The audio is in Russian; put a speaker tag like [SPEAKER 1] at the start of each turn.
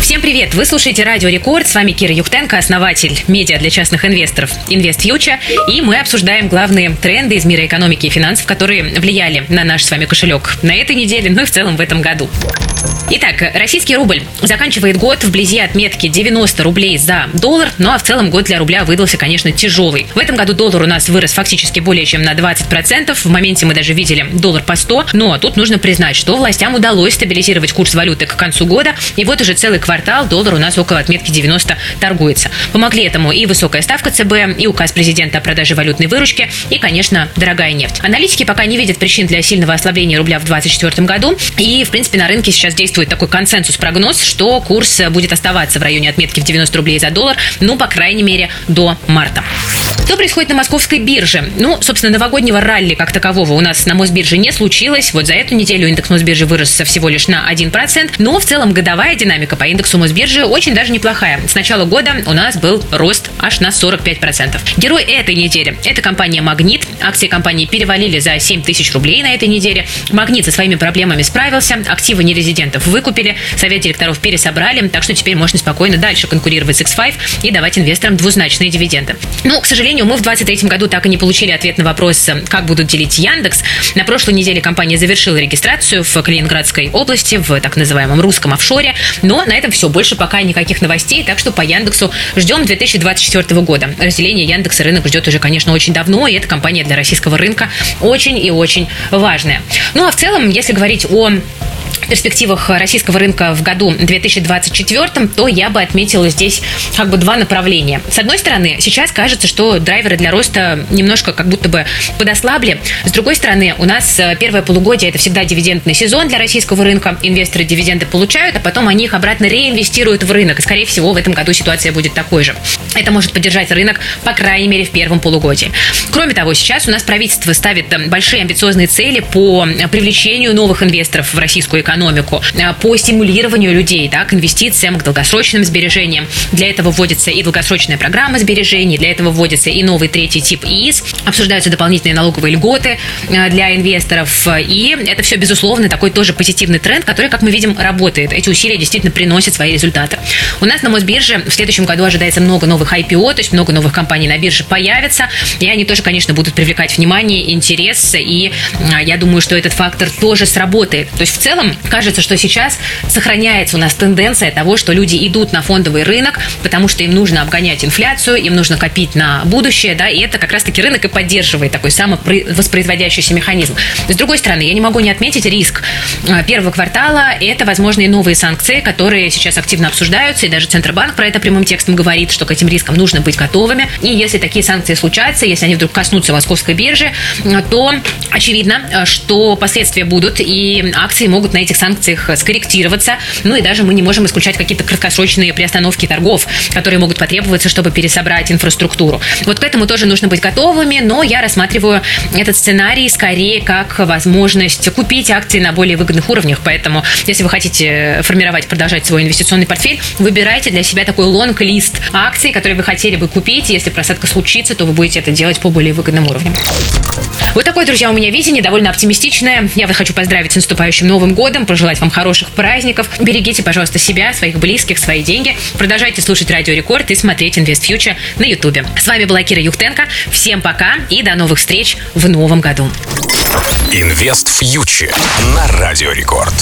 [SPEAKER 1] Всем привет! Вы слушаете Радио Рекорд. С вами Кира Юхтенко, основатель медиа для частных инвесторов Инвест Фьючер. И мы обсуждаем главные тренды из мира экономики и финансов, которые влияли на наш с вами кошелек на этой неделе, ну и в целом в этом году. Итак, российский рубль заканчивает год вблизи отметки 90 рублей за доллар, ну а в целом год для рубля выдался, конечно, тяжелый. В этом году доллар у нас вырос фактически более чем на 20%. В моменте мы даже видели доллар по 100. Но тут нужно признать, что властям удалось стабилизировать курс валюты к концу года. И вот уже целый квартал доллар у нас около отметки 90 торгуется. Помогли этому и высокая ставка ЦБ, и указ президента о продаже валютной выручки, и, конечно, дорогая нефть. Аналитики пока не видят причин для сильного ослабления рубля в 2024 году. И, в принципе, на рынке сейчас действует такой консенсус-прогноз, что курс будет оставаться в районе отметки в 90 рублей за доллар, ну, по крайней мере, до марта. Что происходит на московской бирже? Ну, собственно, новогоднего ралли как такового у нас на Мосбирже не случилось. Вот за эту неделю индекс Мосбиржи вырос всего лишь на 1%. Но в целом годовая динамика по индексу Мосбиржи очень даже неплохая. С начала года у нас был рост аж на 45%. Герой этой недели – это компания «Магнит». Акции компании перевалили за 7 тысяч рублей на этой неделе. «Магнит» со своими проблемами справился, активы нерезидентов выкупили, совет директоров пересобрали, так что теперь можно спокойно дальше конкурировать с X5 и давать инвесторам двузначные дивиденды. Но, к сожалению, мы в 2023 году так и не получили ответ на вопрос, как будут делить Яндекс. На прошлой неделе компания завершила регистрацию в Калининградской области, в так называемом русском офшоре. Но на этом все. Больше пока никаких новостей, так что по Яндексу ждем 2024 года. Разделение Яндекса рынок ждет уже, конечно, очень давно, и эта компания для российского рынка очень и очень важная. Ну а в целом, если говорить о перспективах российского рынка в году 2024, то я бы отметила здесь как бы два направления. С одной стороны, сейчас кажется, что драйверы для роста немножко как будто бы подослабли. С другой стороны, у нас э, первое полугодие – это всегда дивидендный сезон для российского рынка. Инвесторы дивиденды получают, а потом они их обратно реинвестируют в рынок. И, скорее всего, в этом году ситуация будет такой же. Это может поддержать рынок, по крайней мере, в первом полугодии. Кроме того, сейчас у нас правительство ставит э, большие амбициозные цели по э, привлечению новых инвесторов в российскую экономику, э, по стимулированию людей да, к инвестициям, к долгосрочным сбережениям. Для этого вводится и долгосрочная программа сбережений, для этого вводится и новый третий тип ИИС, обсуждаются дополнительные налоговые льготы э, для инвесторов. И это все, безусловно, такой тоже позитивный тренд, который, как мы видим, работает. Эти усилия действительно приносят свои результаты. У нас на Мосбирже в следующем году ожидается много новых IPO, то есть много новых компаний на бирже появится, и они тоже, конечно, будут привлекать внимание, интерес, и э, я думаю, что этот фактор тоже сработает. То есть в целом кажется, что сейчас сохраняется у нас тенденция того, что люди идут на фондовый рынок, потому что им нужно обгонять инфляцию, им нужно копить на будущее, да, и это как раз-таки рынок и поддерживает такой самовоспроизводящийся механизм. С другой стороны, я не могу не отметить риск а, первого квартала, это возможные новые санкции, которые сейчас активно обсуждаются, и даже Центробанк про это прямым текстом говорит, что к этим рискам нужно быть готовыми, и если такие санкции случатся, если они вдруг коснутся московской биржи, то очевидно, что последствия будут, и акции могут на этих этих санкциях скорректироваться. Ну и даже мы не можем исключать какие-то краткосрочные приостановки торгов, которые могут потребоваться, чтобы пересобрать инфраструктуру. Вот к этому тоже нужно быть готовыми, но я рассматриваю этот сценарий скорее как возможность купить акции на более выгодных уровнях. Поэтому, если вы хотите формировать, продолжать свой инвестиционный портфель, выбирайте для себя такой лонг-лист акций, которые вы хотели бы купить. Если просадка случится, то вы будете это делать по более выгодным уровням. Вот такое, друзья, у меня видение, довольно оптимистичное. Я вас хочу поздравить с наступающим Новым годом, пожелать вам хороших праздников. Берегите, пожалуйста, себя, своих близких, свои деньги. Продолжайте слушать Радио Рекорд и смотреть InvestFuture на Ютубе. С вами была Кира Юхтенко. Всем пока и до новых встреч в новом году.
[SPEAKER 2] InvestFuture на Радио Рекорд.